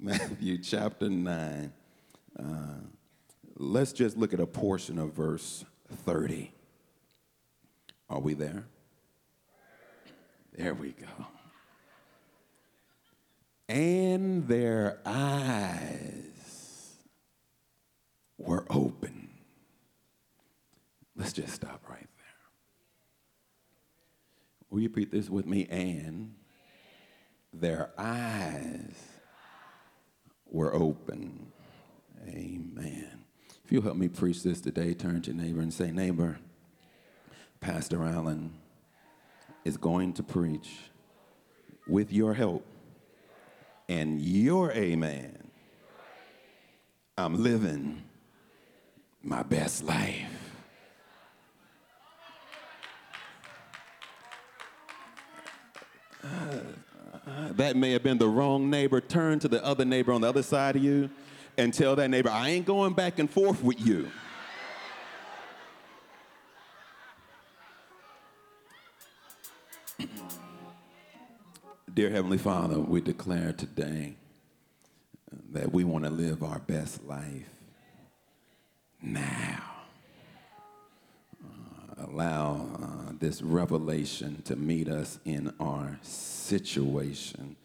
Matthew chapter 9. Uh, let's just look at a portion of verse 30. Are we there? There we go. And their eyes were open. Let's just stop right there. Will you repeat this with me? And their eyes were open. Amen. If you'll help me preach this today, turn to your neighbor and say, Neighbor, Pastor Allen is going to preach with your help and your amen. I'm living my best life. That may have been the wrong neighbor. Turn to the other neighbor on the other side of you and tell that neighbor, I ain't going back and forth with you. Dear Heavenly Father, we declare today that we want to live our best life now. Uh, allow uh, this revelation to meet us in our situation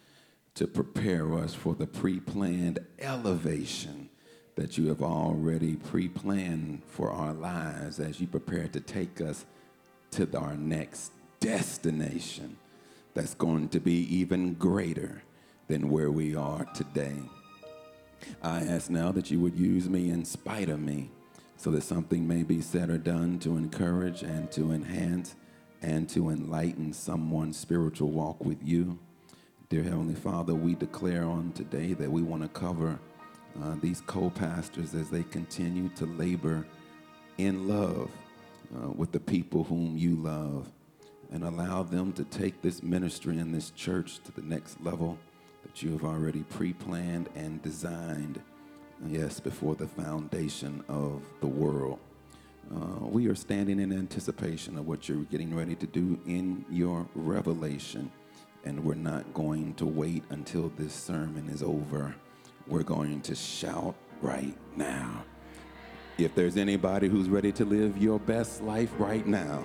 to prepare us for the pre planned elevation that you have already pre planned for our lives as you prepare to take us to our next destination that's going to be even greater than where we are today. I ask now that you would use me in spite of me so that something may be said or done to encourage and to enhance and to enlighten someone's spiritual walk with you. Dear Heavenly Father, we declare on today that we want to cover uh, these co pastors as they continue to labor in love uh, with the people whom you love and allow them to take this ministry and this church to the next level that you have already pre planned and designed, yes, before the foundation of the world. Uh, we are standing in anticipation of what you're getting ready to do in your revelation. And we're not going to wait until this sermon is over. We're going to shout right now. If there's anybody who's ready to live your best life right now,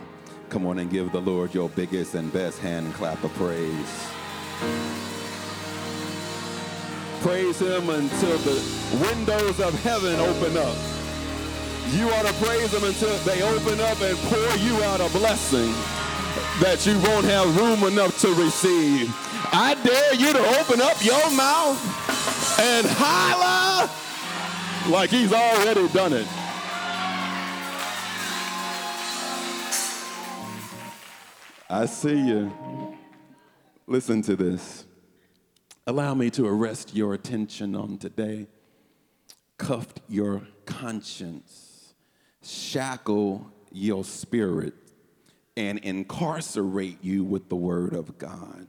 come on and give the Lord your biggest and best hand clap of praise. Praise Him until the windows of heaven open up. You ought to praise them until they open up and pour you out a blessing that you won't have room enough to receive. I dare you to open up your mouth and holler like he's already done it. I see you. Listen to this. Allow me to arrest your attention on today. Cuffed your conscience shackle your spirit and incarcerate you with the word of God.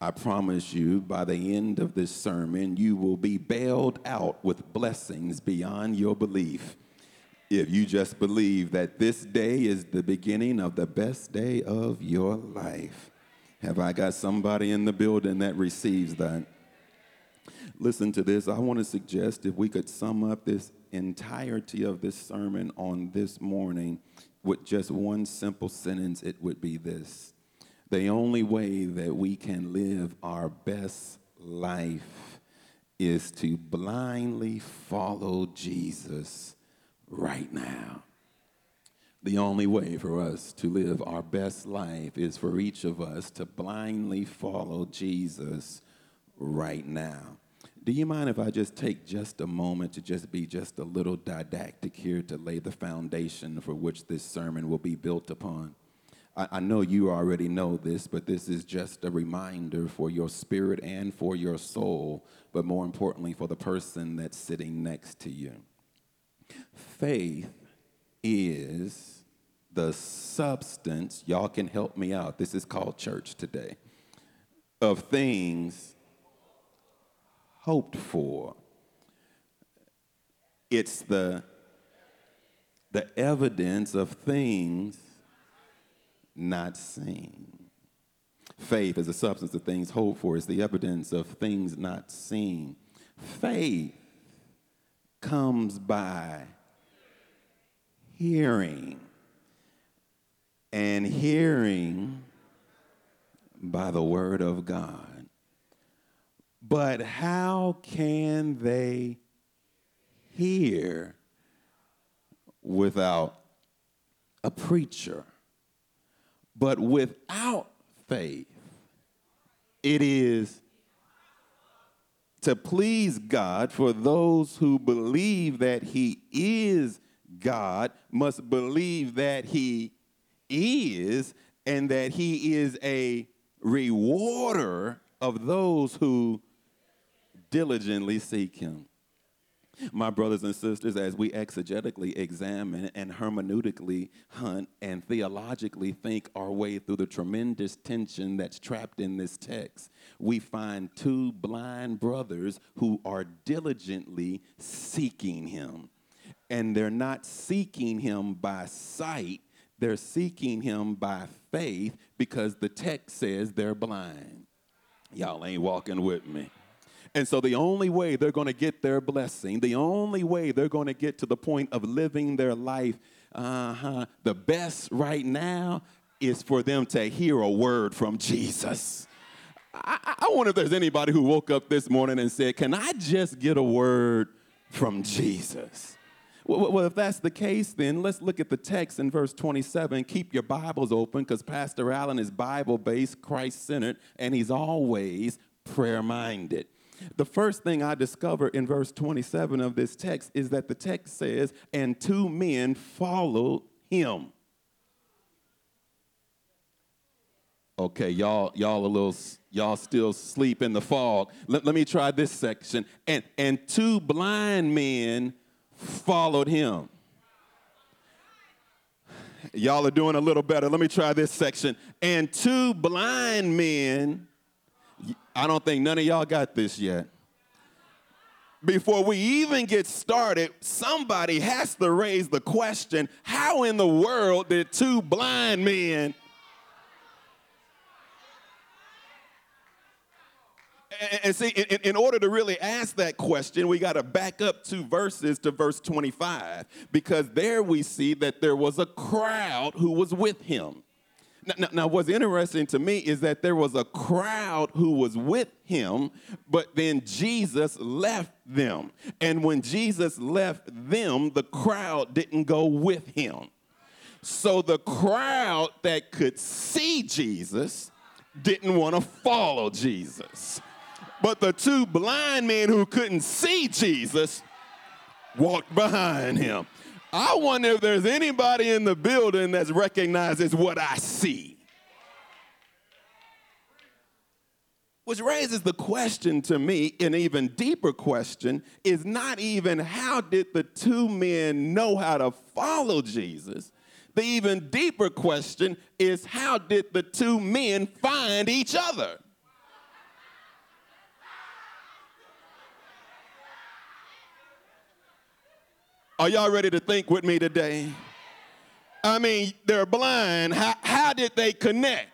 I promise you, by the end of this sermon, you will be bailed out with blessings beyond your belief. If you just believe that this day is the beginning of the best day of your life. Have I got somebody in the building that receives that? Listen to this. I want to suggest if we could sum up this entirety of this sermon on this morning with just one simple sentence, it would be this The only way that we can live our best life is to blindly follow Jesus right now. The only way for us to live our best life is for each of us to blindly follow Jesus right now. Do you mind if I just take just a moment to just be just a little didactic here to lay the foundation for which this sermon will be built upon? I, I, know you already know this, but this is just a reminder for your spirit and for your soul, but more importantly, for the person that's sitting next to you. Faith is the substance, y'all can help me out. This is called church today, of things hoped for. It's the, the evidence of things not seen. Faith is the substance of things hoped for, it's the evidence of things not seen. faith comes by hearing, and hearing by the word of God. But how can they hear without a preacher? But without faith, it is to please God for those who believe that He is God, must believe that He is, and that He is a rewarder of those who diligently seek Him. My brothers and sisters, as we exegetically examine and hermeneutically hunt and theologically think our way through the tremendous tension that's trapped in this text, we find two blind brothers who are diligently seeking him. And they're not seeking him by sight, they're seeking him by faith because the text says they're blind. Y'all ain't walking with me. And so the only way they're going to get their blessing, the only way they're going to get to the point of living their life uh-huh, the best right now is for them to hear a word from Jesus. I, I wonder if there's anybody who woke up this morning and said, Can I just get a word from Jesus? Well, if that's the case, then let's look at the text in verse 27. Keep your Bibles open because Pastor Allen is Bible based, Christ centered, and he's always prayer minded. The first thing I discover in verse 27 of this text is that the text says, and two men followed him. Okay, y'all, y'all a little, y'all still sleep in the fog. Let, let me try this section. And and two blind men followed him. Y'all are doing a little better. Let me try this section. And two blind men I don't think none of y'all got this yet. Before we even get started, somebody has to raise the question how in the world did two blind men and see, in, order to really ask that question, we got to back up two verses to verse 25, because there we see that there was a crowd who was with him. Now, now, what's interesting to me is that there was a crowd who was with him, but then Jesus left them. And when Jesus left them, the crowd didn't go with him. So the crowd that could see Jesus didn't want to follow Jesus. But the two blind men who couldn't see Jesus walked behind him. I wonder if there's anybody in the building that recognizes what I see. Which raises the question to me, an even deeper question is not even how did the two men know how to follow Jesus? The even deeper question is how did the two men find each other? Are y'all ready to think with me today? I mean, they're blind. How, how did they connect?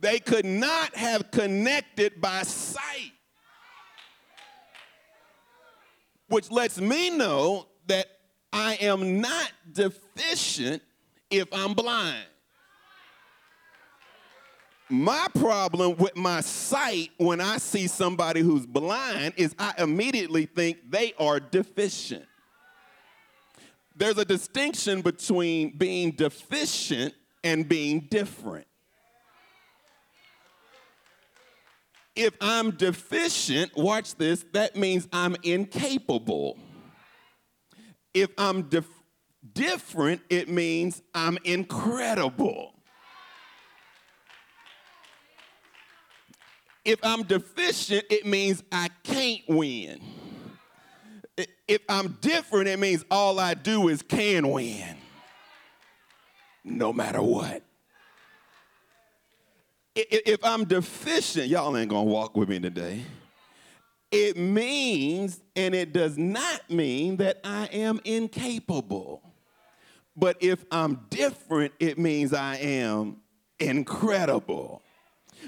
They could not have connected by sight. Which lets me know that I am not deficient if I'm blind. My problem with my sight when I see somebody who's blind is I immediately think they are deficient. There's a distinction between being deficient and being different. If I'm deficient, watch this, that means I'm incapable. If I'm dif- different, it means I'm incredible. If I'm deficient, it means I can't win. If I'm different, it means all I do is can win, no matter what. If I'm deficient, y'all ain't gonna walk with me today. It means, and it does not mean that I am incapable. But if I'm different, it means I am incredible.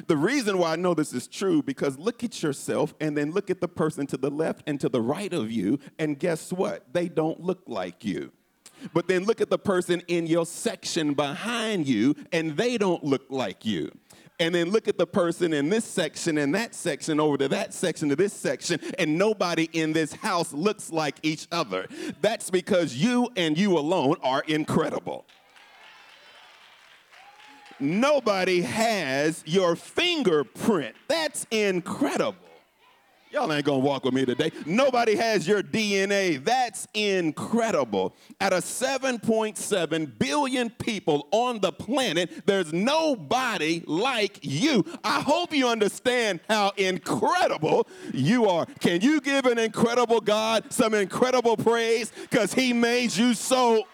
The reason why I know this is true because look at yourself and then look at the person to the left and to the right of you, and guess what? They don't look like you. But then look at the person in your section behind you, and they don't look like you. And then look at the person in this section and that section over to that section to this section, and nobody in this house looks like each other. That's because you and you alone are incredible. Nobody has your fingerprint. That's incredible. Y'all ain't gonna walk with me today. Nobody has your DNA. That's incredible. Out of 7.7 billion people on the planet, there's nobody like you. I hope you understand how incredible you are. Can you give an incredible God some incredible praise? Because He made you so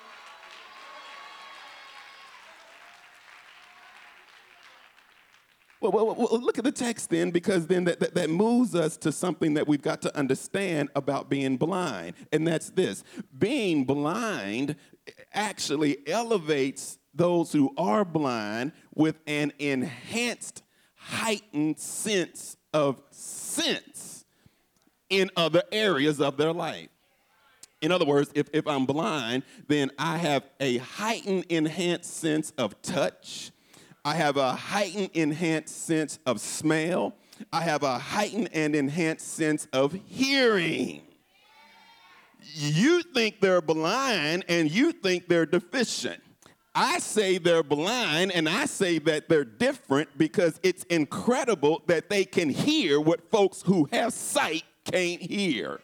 Well, well, well, look at the text then, because then that, that, that, moves us to something that we've got to understand about being blind. And that's this being blind actually elevates those who are blind with an enhanced, heightened sense of sense in other areas of their life. In other words, if, if I'm blind, then I have a heightened, enhanced sense of touch I have a heightened, enhanced sense of smell. I have a heightened and enhanced sense of hearing. You think they're blind and you think they're deficient. I say they're blind and I say that they're different because it's incredible that they can hear what folks who have sight can't hear.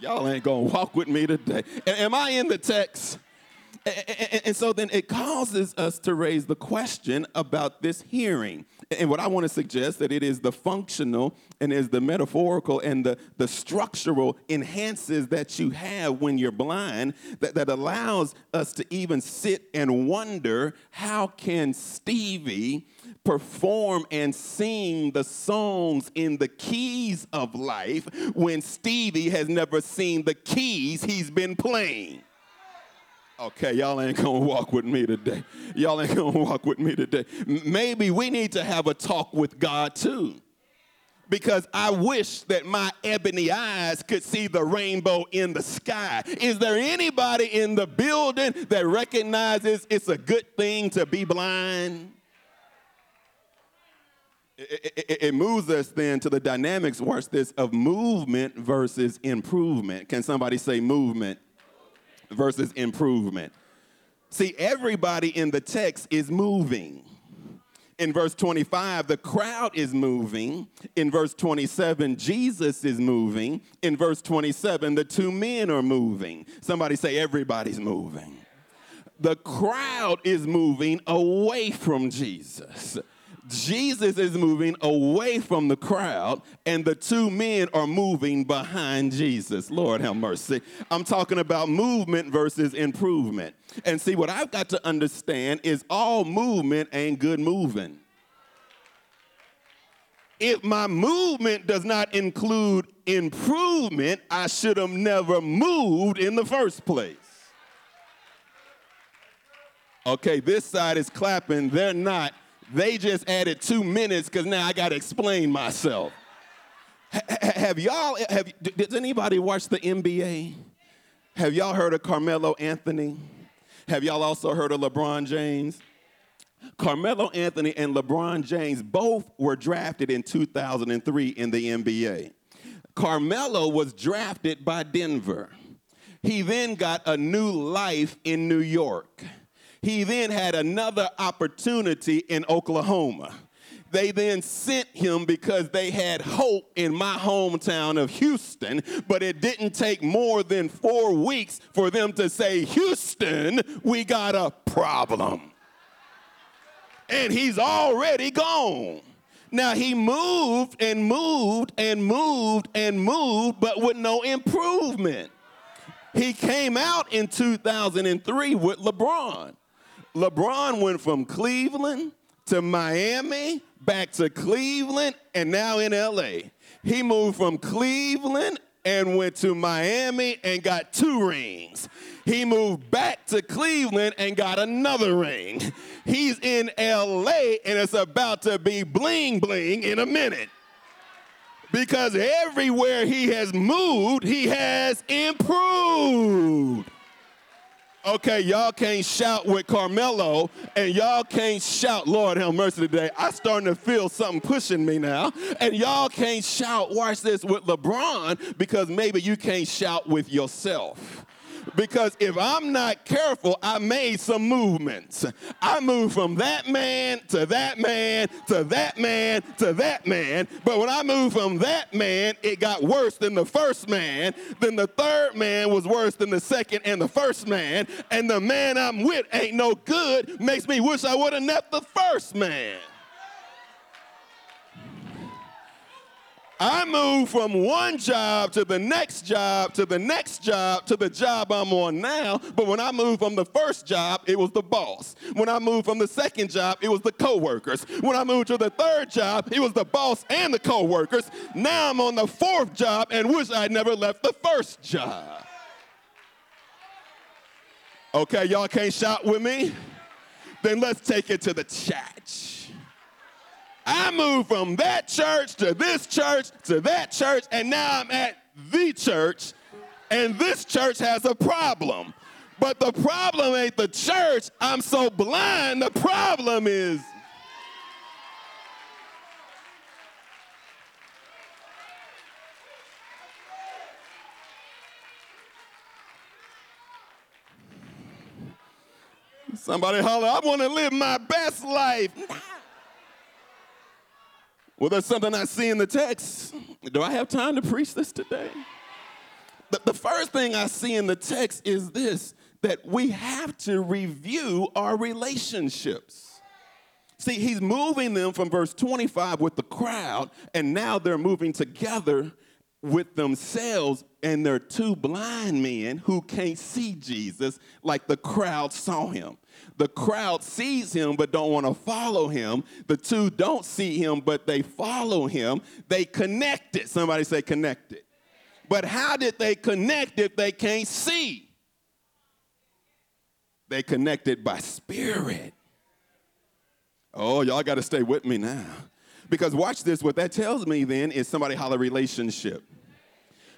Y'all ain't gonna walk with me today. Am I in the text? And so then it causes us to raise the question about this hearing. And what I want to suggest that it is the functional and is the metaphorical and the, the structural enhances that you have when you're blind that, that allows us to even sit and wonder how can Stevie perform and sing the songs in the keys of life when Stevie has never seen the keys he's been playing. Okay, y'all ain't gonna walk with me today. Y'all ain't gonna walk with me today. Maybe we need to have a talk with God too. Because I wish that my ebony eyes could see the rainbow in the sky. Is there anybody in the building that recognizes it's a good thing to be blind? It, it, it, moves us then to the dynamics, watch this, of movement versus improvement. Can somebody say movement? Versus improvement. See, everybody in the text is moving. In verse 25, the crowd is moving. In verse 27, Jesus is moving. In verse 27, the two men are moving. Somebody say, everybody's moving. The crowd is moving away from Jesus. Jesus is moving away from the crowd, and the two men are moving behind Jesus. Lord have mercy. I'm talking about movement versus improvement. And see, what I've got to understand is all movement ain't good moving. If my movement does not include improvement, I should have never moved in the first place. Okay, this side is clapping, they're not. They just added two minutes because now I got to explain myself. have y'all, have, does anybody watch the NBA? Have y'all heard of Carmelo Anthony? Have y'all also heard of LeBron James? Carmelo Anthony and LeBron James both were drafted in 2003 in the NBA. Carmelo was drafted by Denver. He then got a new life in New York. He then had another opportunity in Oklahoma. They then sent him because they had hope in my hometown of Houston, but it didn't take more than four weeks for them to say, Houston, we got a problem. And he's already gone. Now he moved and moved and moved and moved, but with no improvement. He came out in 2003 with LeBron. LeBron went from Cleveland to Miami, back to Cleveland, and now in LA. He moved from Cleveland and went to Miami and got two rings. He moved back to Cleveland and got another ring. He's in LA and it's about to be bling bling in a minute. Because everywhere he has moved, he has improved. Okay, y'all can't shout with Carmelo, and y'all can't shout, Lord have mercy today. I'm starting to feel something pushing me now. And y'all can't shout, watch this, with LeBron, because maybe you can't shout with yourself because if I'm not careful, I made some movements. I moved from that man to that man to that man to that man. But when I moved from that man, it got worse than the first man. Then the third man was worse than the second and the first man. And the man I'm with ain't no good, makes me wish I would have met the first man. I moved from one job to the next job to the next job to the job I'm on now. But when I moved from the first job, it was the boss. When I moved from the second job, it was the coworkers. When I moved to the third job, it was the boss and the coworkers. Now I'm on the fourth job and wish I'd never left the first job. Okay, y'all can't shout with me? Then let's take it to the chat. I moved from that church to this church to that church, and now I'm at the church, and this church has a problem. But the problem ain't the church. I'm so blind. The problem is. Somebody holler, I want to live my best life. Well, there's something I see in the text. Do I have time to preach this today? The, the first thing I see in the text is this that we have to review our relationships. See, he's moving them from verse 25 with the crowd, and now they're moving together with themselves, and they're two blind men who can't see Jesus like the crowd saw him. The crowd sees him but don't want to follow him. The two don't see him but they follow him. They connected. Somebody say connected. But how did they connect if they can't see? They connected by spirit. Oh, y'all got to stay with me now. Because watch this, what that tells me then is somebody holler relationship.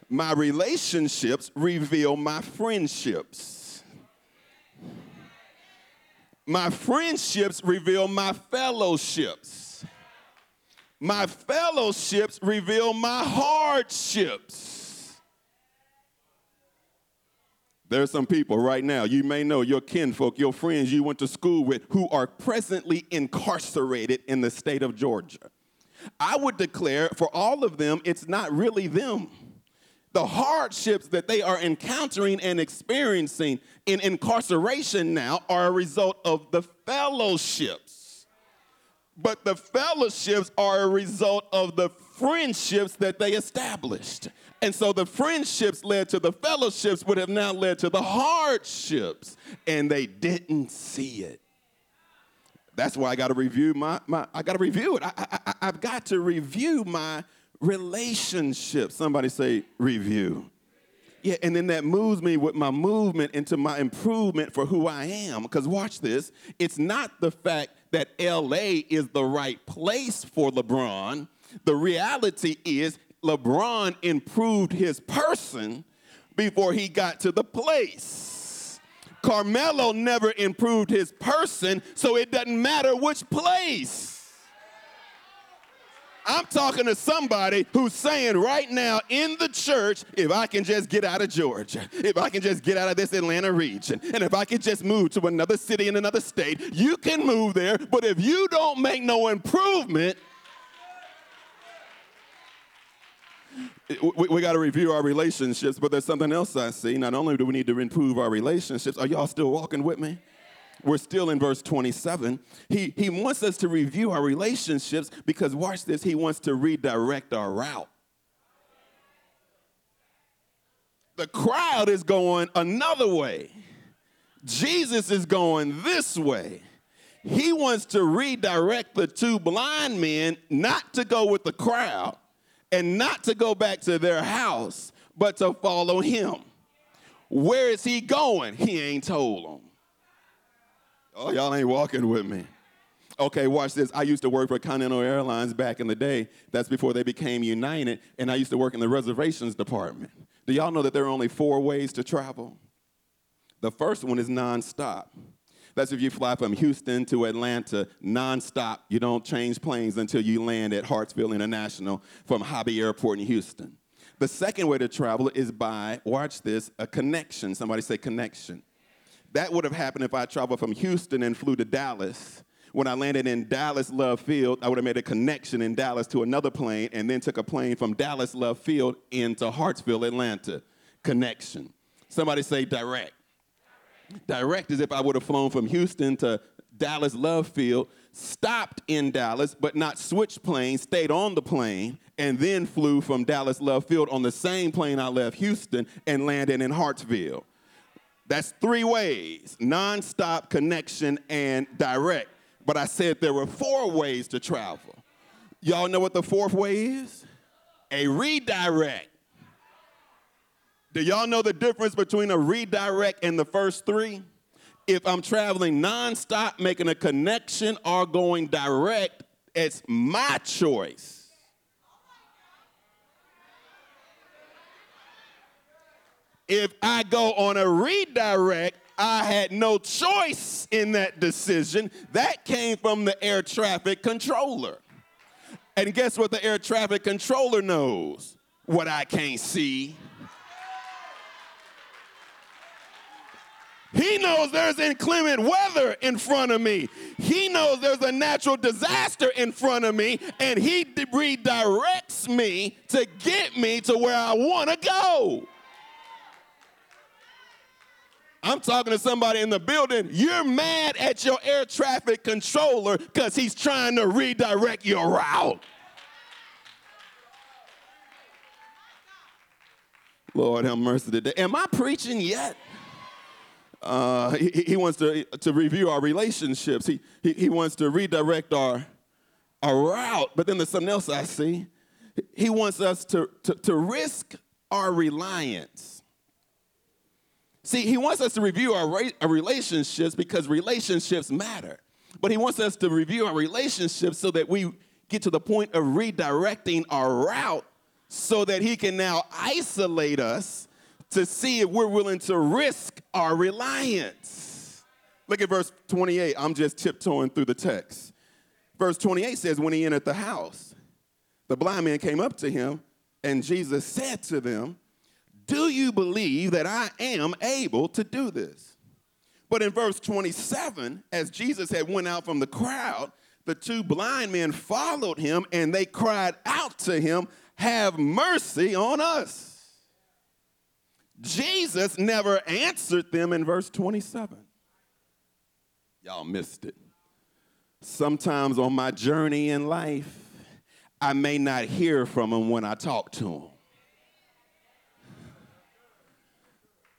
My relationships reveal my friendships. My friendships reveal my fellowships. My fellowships reveal my hardships. There are some people right now, you may know your kinfolk, your friends you went to school with, who are presently incarcerated in the state of Georgia. I would declare for all of them, it's not really them the hardships that they are encountering and experiencing in incarceration now are a result of the fellowships. But the fellowships are a result of the friendships that they established. And so the friendships led to the fellowships would have now led to the hardships, and they didn't see it. That's why I got to review my, my I got to review it. I, I, I've got to review my relationship. Somebody say review. Yeah, and then that moves me with my movement into my improvement for who I am. Because watch this, it's not the fact that LA is the right place for LeBron. The reality is, LeBron improved his person before he got to the place. Carmelo never improved his person, so it doesn't matter which place. I'm talking to somebody who's saying right now in the church, if I can just get out of Georgia, if I can just get out of this Atlanta region, and if I can just move to another city in another state, you can move there. But if you don't make no improvement, we, we got to review our relationships, but there's something else I see. Not only do we need to improve our relationships, are y'all still walking with me? We're still in verse 27. He, he wants us to review our relationships because, watch this, he wants to redirect our route. The crowd is going another way. Jesus is going this way. He wants to redirect the two blind men not to go with the crowd and not to go back to their house, but to follow him. Where is he going? He ain't told them. Oh, y'all ain't walking with me. Okay, watch this. I used to work for Continental Airlines back in the day. That's before they became United, and I used to work in the reservations department. Do y'all know that there are only four ways to travel? The first one is nonstop. That's if you fly from Houston to Atlanta nonstop. You don't change planes until you land at Hartsfield International from Hobby Airport in Houston. The second way to travel is by, watch this, a connection. Somebody say connection. That would have happened if I traveled from Houston and flew to Dallas. When I landed in Dallas Love Field, I would have made a connection in Dallas to another plane and then took a plane from Dallas Love Field into Hartsfield, Atlanta. Connection. Somebody say direct. Direct is if I would have flown from Houston to Dallas Love Field, stopped in Dallas, but not switched planes, stayed on the plane, and then flew from Dallas Love Field on the same plane I left Houston and landed in Hartsfield. That's three ways nonstop, connection, and direct. But I said there were four ways to travel. Y'all know what the fourth way is? A redirect. Do y'all know the difference between a redirect and the first three? If I'm traveling nonstop, making a connection, or going direct, it's my choice. If I go on a redirect, I had no choice in that decision. That came from the air traffic controller. And guess what the air traffic controller knows? What I can't see. He knows there's inclement weather in front of me. He knows there's a natural disaster in front of me, and He redirects me to get me to where I want to go. I'm talking to somebody in the building. You're mad at your air traffic controller because he's trying to redirect your route. Lord have mercy today. Am I preaching yet? Uh, he, he, wants to, to review our relationships. He, he, he wants to redirect our, our route. But then there's something else I see. He wants us to, to, to risk our reliance. See, he wants us to review our, relationships because relationships matter. But he wants us to review our relationships so that we get to the point of redirecting our route so that he can now isolate us to see if we're willing to risk our reliance. Look at verse 28. I'm just tiptoeing through the text. Verse 28 says, When he entered the house, the blind man came up to him, and Jesus said to them, Do you believe that I am able to do this? But in verse 27, as Jesus had went out from the crowd, the two blind men followed him and they cried out to him, Have mercy on us. Jesus never answered them in verse 27. Y'all missed it. Sometimes on my journey in life, I may not hear from him when I talk to him.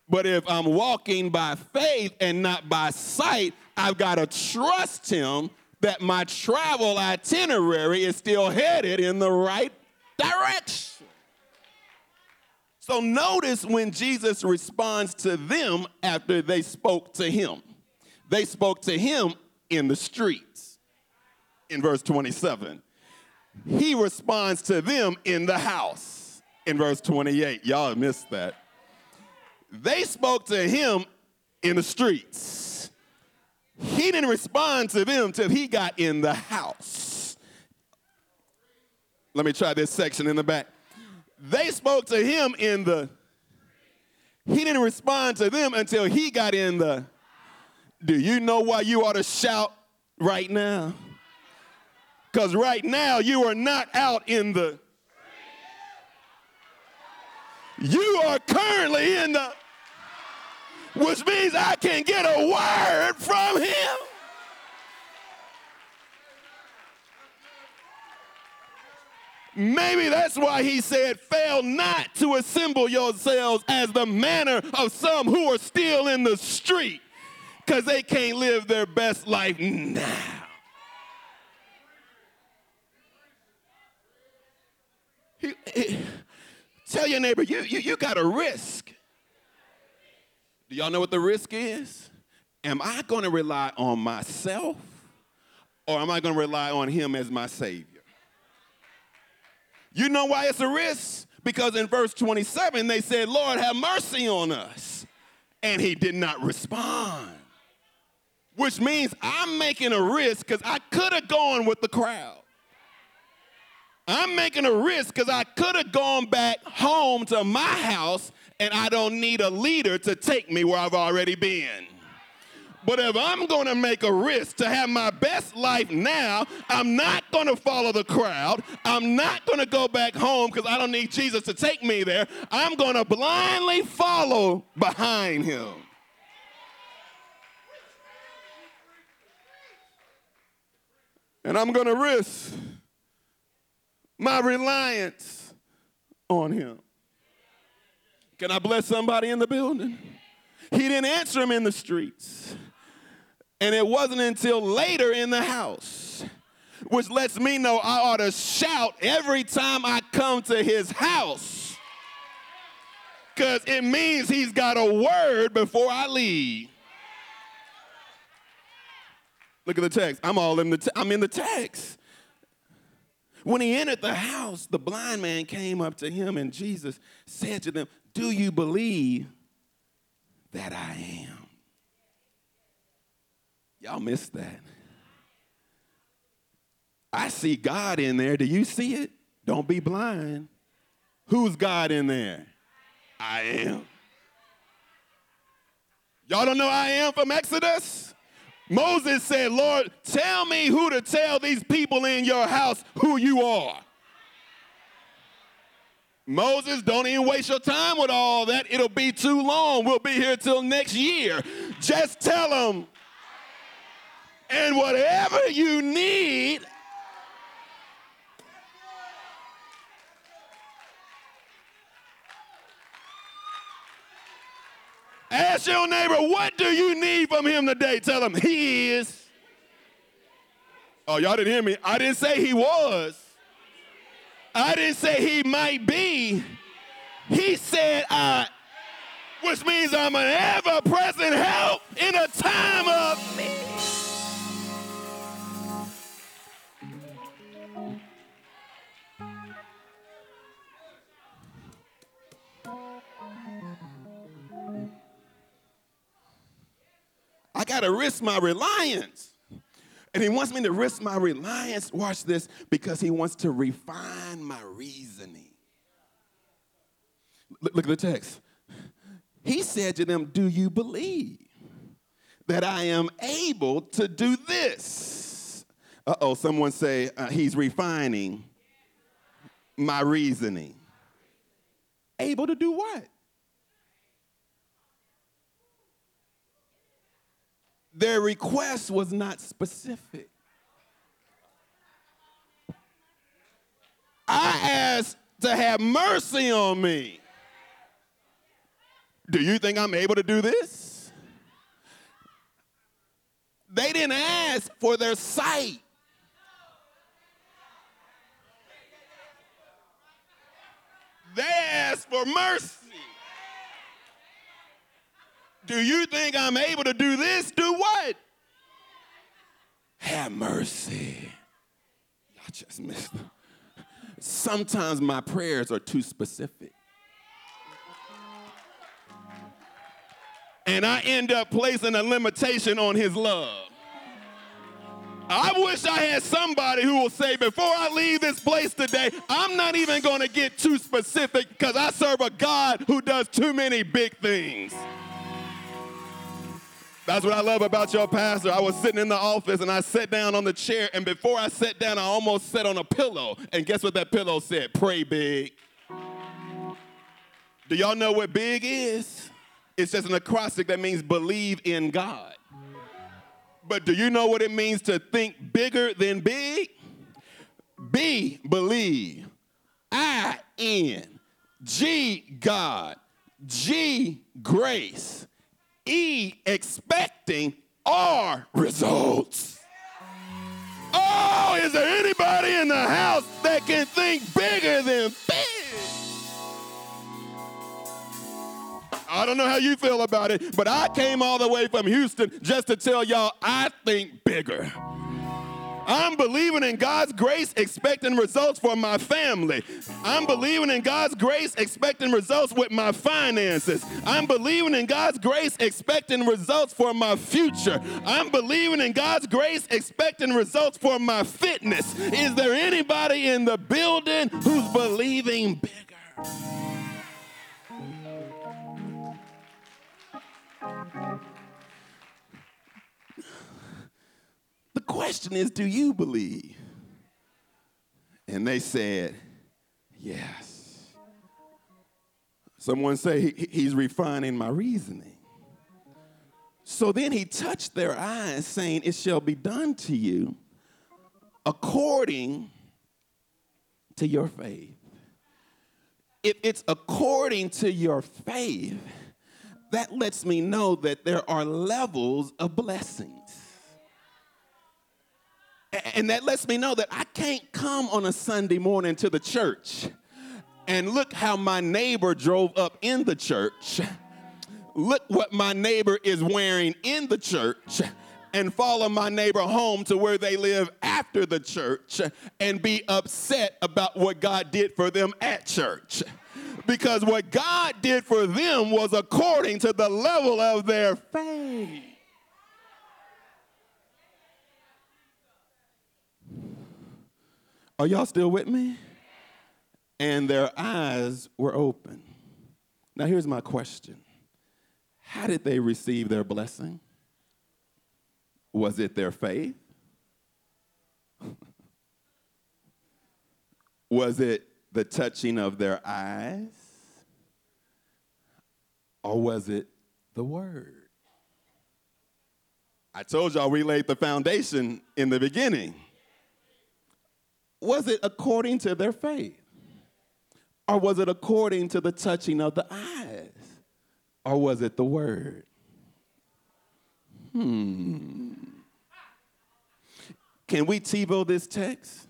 But if I'm walking by faith and not by sight, I've got to trust him that my travel itinerary is still headed in the right direction. So notice when Jesus responds to them after they spoke to him. They spoke to him in the streets in verse 27. He responds to them in the house in verse 28. Y'all missed that. They spoke to him in the streets. He didn't respond to them till he got in the house. Let me try this section in the back. They spoke to him in the, he didn't respond to them until he got in the, do you know why you ought to shout right now? Because right now you are not out in the, you are currently in the, which means I can get a word from him. Maybe that's why he said, Fail not to assemble yourselves as the manner of some who are still in the street, because they can't live their best life now. He, he, Tell your neighbor, you, you, you got a risk. Do y'all know what the risk is? Am I going to rely on myself or am I going to rely on him as my Savior? You know why it's a risk? Because in verse 27, they said, Lord, have mercy on us. And he did not respond. Which means I'm making a risk because I could have gone with the crowd. I'm making a risk because I could have gone back home to my house and I don't need a leader to take me where I've already been. But if I'm going to make a risk to have my best life now, I'm not going to follow the crowd. I'm not going to go back home because I don't need Jesus to take me there. I'm going to blindly follow behind him. And I'm going to risk my reliance on him. Can I bless somebody in the building? He didn't answer him in the streets. And it wasn't until later in the house, which lets me know I ought to shout every time I come to his house. Because it means he's got a word before I leave. Look at the text. I'm all in the te- I'm in the text. When he entered the house, the blind man came up to him, and Jesus said to them, Do you believe that I am? Y'all missed that. I see God in there. Do you see it? Don't be blind. Who's God in there? I am. Y'all don't know I am from Exodus? Moses said, Lord, tell me who to tell these people in your house who you are. Moses, don't even waste your time with all that. It'll be too long. We'll be here till next year. Just tell them. And whatever you need, Ask your neighbor, what do you need from him today? Tell him, he is. Oh, y'all didn't hear me. I didn't say he was. I didn't say he might be. He said I, which means I'm an ever present help in a time of need. I got to risk my reliance. And he wants me to risk my reliance, watch this, because he wants to refine my reasoning. Look, look at the text. He said to them, Do you believe that I am able to do this? Uh oh, someone say, uh, He's refining my reasoning. Able to do what? Their request was not specific. I asked to have mercy on me. Do you think I'm able to do this? They didn't ask for their sight. They asked for mercy. Do you think I'm able to do this? Do what? Have mercy. Y'all just missed them. Sometimes my prayers are too specific. And I end up placing a limitation on his love. I wish I had somebody who will say, before I leave this place today, I'm not even going to get too specific because I serve a God who does too many big things. That's what I love about your pastor. I was sitting in the office and I sat down on the chair, and before I sat down, I almost sat on a pillow. And guess what that pillow said? Pray big. Do y'all know what big is? It's just an acrostic that means believe in God. But do you know what it means to think bigger than big? B, believe. I, in. G, God. G, grace. E expecting our results. Oh, is there anybody in the house that can think bigger than big? I don't know how you feel about it, but I came all the way from Houston just to tell y'all I think bigger. I'm believing in God's grace, expecting results for my family. I'm believing in God's grace, expecting results with my finances. I'm believing in God's grace, expecting results for my future. I'm believing in God's grace, expecting results for my fitness. Is there anybody in the building who's believing bigger? Question is, do you believe? And they said, yes. Someone say he, he's refining my reasoning. So then he touched their eyes, saying, It shall be done to you according to your faith. If it's according to your faith, that lets me know that there are levels of blessings. And that lets me know that I can't come on a Sunday morning to the church and look how my neighbor drove up in the church. Look what my neighbor is wearing in the church and follow my neighbor home to where they live after the church and be upset about what God did for them at church. Because what God did for them was according to the level of their faith. Are y'all still with me? And their eyes were open. Now, here's my question How did they receive their blessing? Was it their faith? Was it the touching of their eyes? Or was it the word? I told y'all we laid the foundation in the beginning was it according to their faith? Or was it according to the touching of the eyes? Or was it the word? Hmm. Can we TiVo this text?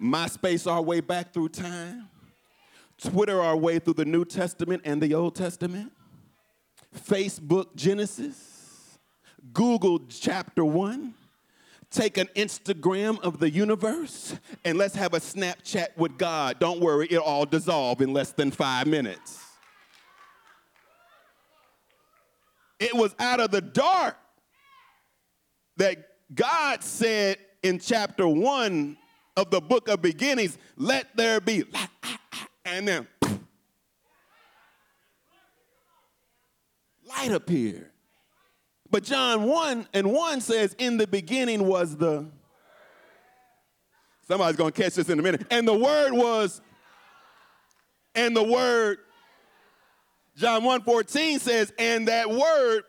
MySpace our way back through time? Twitter our way through the New Testament and the Old Testament? Facebook Genesis? Google chapter 1? Take an Instagram of the universe and let's have a Snapchat with God. Don't worry, it'll all dissolve in less than five minutes. It was out of the dark that God said in chapter one of the book of beginnings, let there be light. And then light appeared. But John 1 and 1 says, In the beginning was the. Somebody's going to catch this in a minute. And the word was. And the word. John 1 14 says, And that word.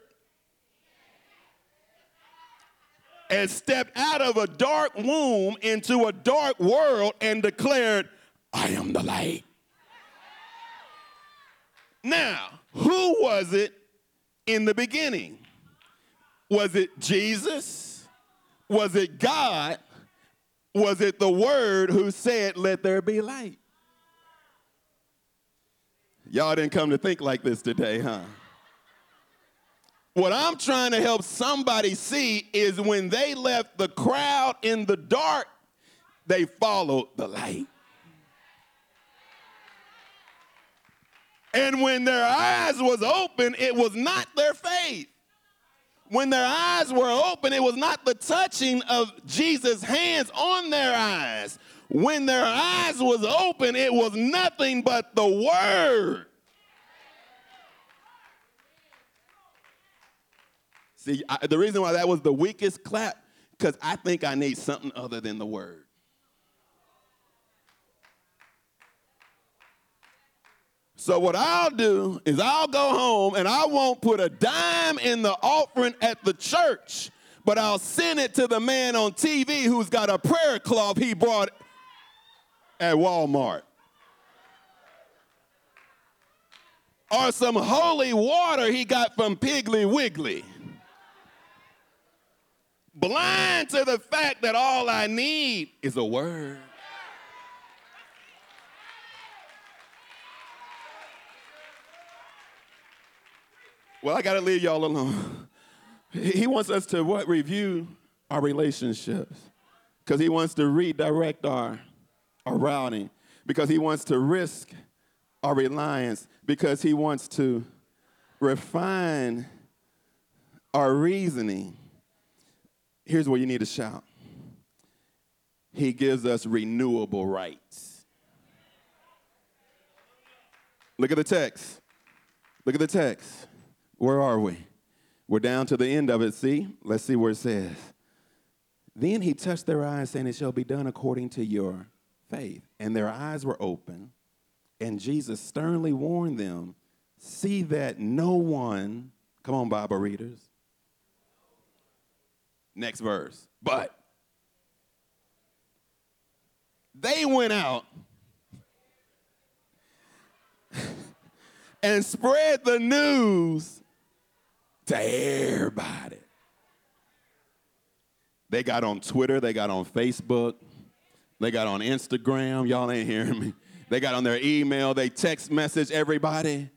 And stepped out of a dark womb into a dark world and declared, I am the light. Now, who was it in the beginning? Was it Jesus? Was it God? Was it the Word who said, Let there be light? Y'all didn't come to think like this today, huh? What I'm trying to help somebody see is when they left the crowd in the dark, they followed the light. And when their eyes was open, it was not their faith when their eyes were open, it was not the touching of Jesus' hands on their eyes. When their eyes was open, it was nothing but the word. See, I, the reason why that was the weakest clap, because I think I need something other than the word. So what I'll do is I'll go home and I won't put a dime in the offering at the church, but I'll send it to the man on TV who's got a prayer cloth he bought at Walmart. Or some holy water he got from Piggly Wiggly. Blind to the fact that all I need is a word. Well, I got to leave y'all alone. He wants us to what? Review our relationships. Because he wants to redirect our, our routing. Because he wants to risk our reliance. Because he wants to refine our reasoning. Here's where you need to shout. He gives us renewable rights. Look at the text. Look at the text. Where are we? We're down to the end of it. See? Let's see where it says. Then he touched their eyes, saying, It shall be done according to your faith. And their eyes were open, and Jesus sternly warned them See that no one, come on, Bible readers. Next verse. But they went out and spread the news to everybody. They got on Twitter, they got on Facebook, they got on Instagram. Y'all ain't hearing me. They got on their email, they text message everybody.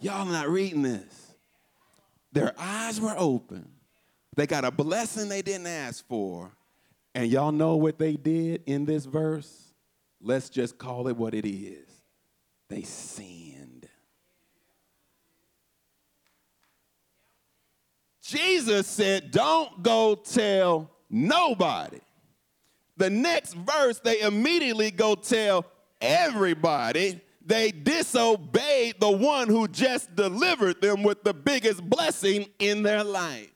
Y'all not reading this. Their eyes were open. They got a blessing they didn't ask for. And y'all know what they did in this verse? Let's just call it what it is. They sinned. Jesus said, Don't go tell nobody. The next verse, they immediately go tell everybody they disobeyed the one who just delivered them with the biggest blessing in their life.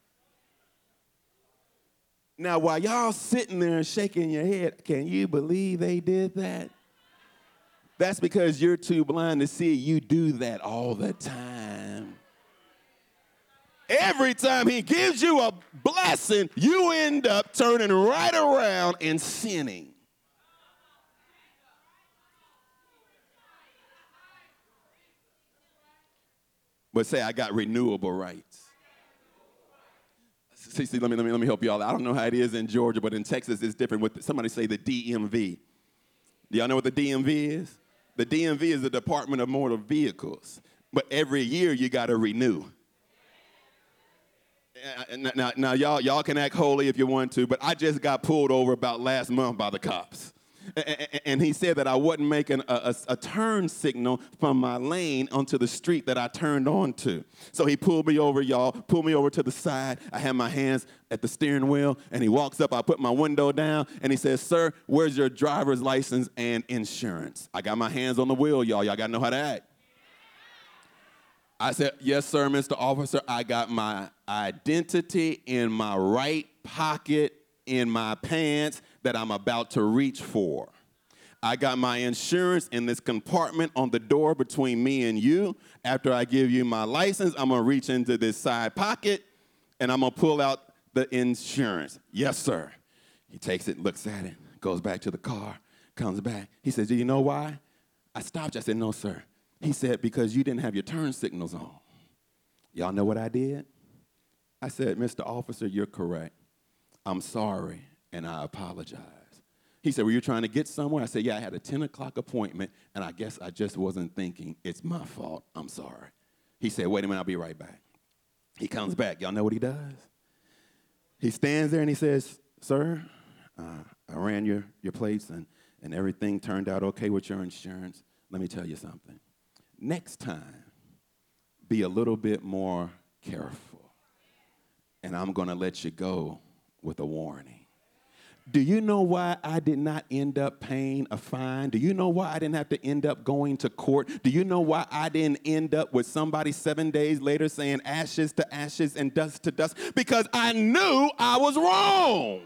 Now, while y'all sitting there shaking your head, can you believe they did that? That's because you're too blind to see you do that all the time. Every time he gives you a blessing, you end up turning right around and sinning. But say, I got renewable rights. See, see, let me, let me, let me help you all. I don't know how it is in Georgia, but in Texas it's different. With somebody say the DMV. Do y'all know what the DMV is? The DMV is the Department of Motor Vehicles. But every year you got to renew. Uh, uh, now, now, y'all, y'all can act holy if you want to, but I just got pulled over about last month by the cops. And he said that I wasn't making a, a, a, turn signal from my lane onto the street that I turned onto. So he pulled me over, y'all, pulled me over to the side. I had my hands at the steering wheel, and he walks up. I put my window down, and he says, Sir, where's your driver's license and insurance? I got my hands on the wheel, y'all. Y'all got to know how to act. I said, Yes, sir, Mr. Officer. I got my identity in my right pocket in my pants that I'm about to reach for. I got my insurance in this compartment on the door between me and you. After I give you my license, I'm gonna reach into this side pocket and I'm gonna pull out the insurance. Yes, sir. He takes it, looks at it, goes back to the car, comes back. He says, Do you know why? I stopped. I said, No, sir. He said, Because you didn't have your turn signals on. Y'all know what I did? I said, Mr. Officer, you're correct. I'm sorry and I apologize. He said, Were you trying to get somewhere? I said, Yeah, I had a 10 o'clock appointment, and I guess I just wasn't thinking. It's my fault. I'm sorry. He said, Wait a minute, I'll be right back. He comes back. Y'all know what he does? He stands there and he says, Sir, uh, I ran your, your plates and, and everything turned out okay with your insurance. Let me tell you something. Next time, be a little bit more careful, and I'm going to let you go with a warning. Do you know why I did not end up paying a fine? Do you know why I didn't have to end up going to court? Do you know why I didn't end up with somebody seven days later saying ashes to ashes and dust to dust? Because I knew I was wrong.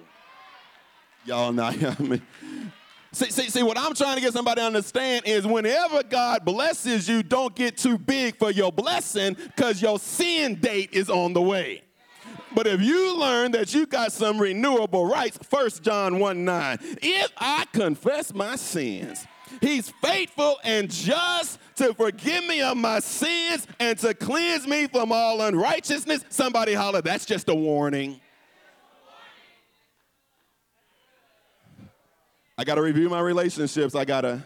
Y'all know I mean. See, see, see, what I'm trying to get somebody to understand is whenever God blesses you, don't get too big for your blessing because your sin date is on the way. But if you learn that you got some renewable rights, 1 John 1 9, if I confess my sins, He's faithful and just to forgive me of my sins and to cleanse me from all unrighteousness. Somebody holler, that's just a warning. I got to review my relationships. I got to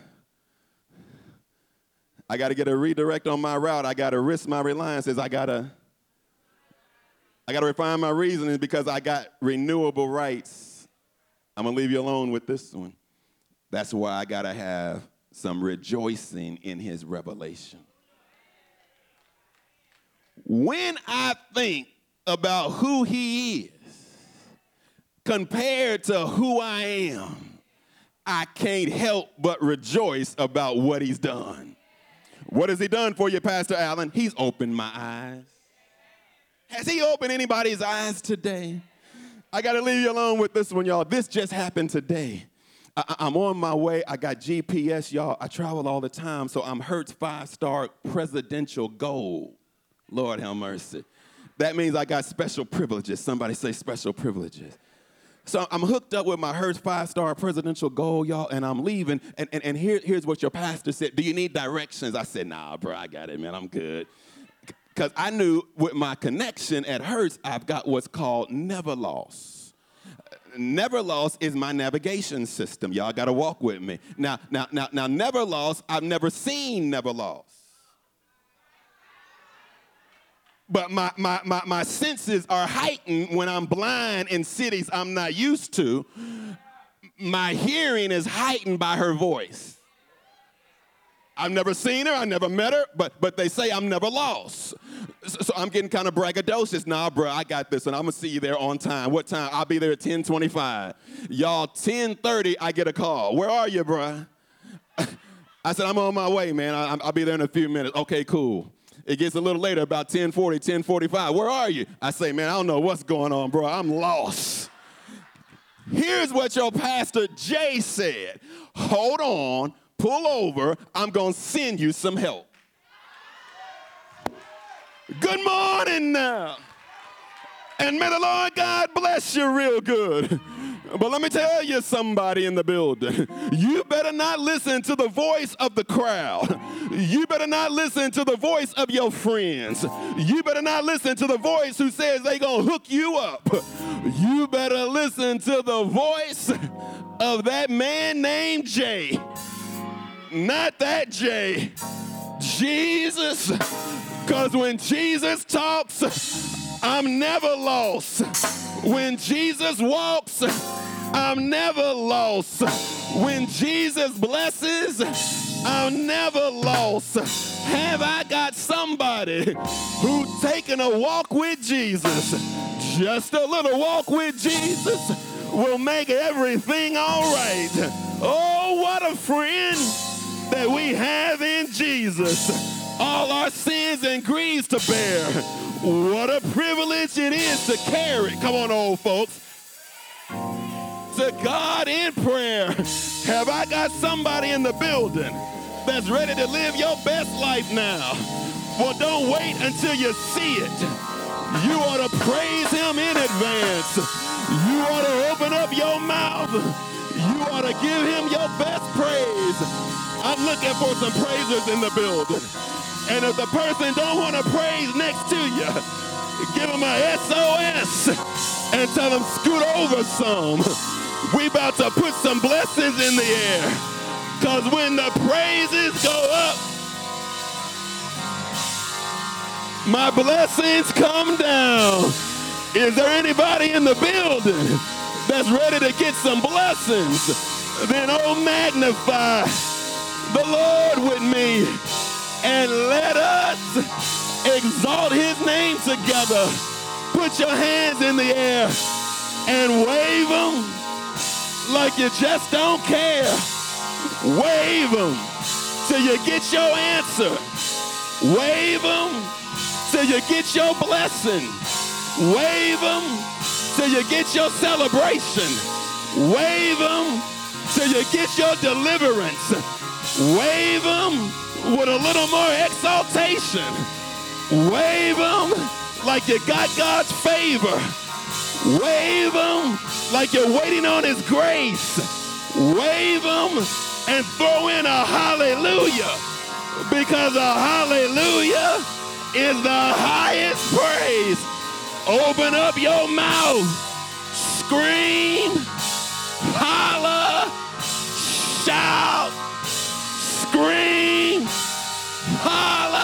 I got to get a redirect on my route. I got to risk my reliances. I got to I got to refine my reasoning because I got renewable rights. I'm going to leave you alone with this one. That's why I got to have some rejoicing in his revelation. When I think about who he is compared to who I am, I can't help but rejoice about what he's done. What has he done for you, Pastor Allen? He's opened my eyes. Has he opened anybody's eyes today? I got to leave you alone with this one, y'all. This just happened today. I, am on my way. I got GPS, y'all. I travel all the time, so I'm Hertz five star presidential gold. Lord have mercy. That means I got special privileges. Somebody say special privileges. So I'm hooked up with my Hertz five star presidential gold, y'all, and I'm leaving. And, and, and here, here's what your pastor said Do you need directions? I said, Nah, bro, I got it, man. I'm good. Because I knew with my connection at Hertz, I've got what's called Never Lost. Never Lost is my navigation system. Y'all got to walk with me. Now, now, now, now, Never Lost, I've never seen Never Lost. But my, my, my, my senses are heightened when I'm blind in cities I'm not used to. My hearing is heightened by her voice. I've never seen her, I never met her, but but they say I'm never lost. So, I'm getting kind of braggadocious. Nah, bro, I got this, and I'm gonna see you there on time. What time? I'll be there at 10:25. Y'all, 10:30, I get a call. Where are you, bro? I said I'm on my way, man. I, I'll be there in a few minutes. Okay, cool. It gets a little later, about 10:40, 10:45. Where are you? I say, man, I don't know what's going on, bro. I'm lost. Here's what your pastor Jay said. Hold on pull over, I'm gonna send you some help. Good morning now. And may the Lord God bless you real good. But let me tell you, somebody in the building, you better not listen to the voice of the crowd. You better not listen to the voice of your friends. You better not listen to the voice who says they gonna hook you up. You better listen to the voice of that man named Jay not that Jay. Jesus. Because when Jesus talks, I'm never lost. When Jesus walks, I'm never lost. When Jesus blesses, I'm never lost. Have I got somebody who's taking a walk with Jesus? Just a little walk with Jesus will make everything all right. Oh, what a friend! that we have in Jesus all our sins and griefs to bear. What a privilege it is to carry, come on, old folks, to God in prayer. Have I got somebody in the building that's ready to live your best life now? Well, don't wait until you see it. You ought to praise Him in advance. You ought to open up your mouth. You ought to give Him your best praise. I'm looking for some praisers in the building. And if the person don't want to praise next to you, give them a SOS and tell them scoot over some. We about to put some blessings in the air. Because when the praises go up, my blessings come down. Is there anybody in the building that's ready to get some blessings? Then oh magnify the Lord with me. And let us exalt his name together. Put your hands in the air and wave them like you just don't care. Wave them till you get your answer. Wave them till you get your blessing. Wave them till you get your celebration. Wave them till you get your deliverance. Wave them with a little more exaltation. Wave them like you got God's favor. Wave them like you're waiting on His grace. Wave them and throw in a hallelujah because a hallelujah is the highest praise. Open up your mouth. Scream, holler, shout, scream, holler.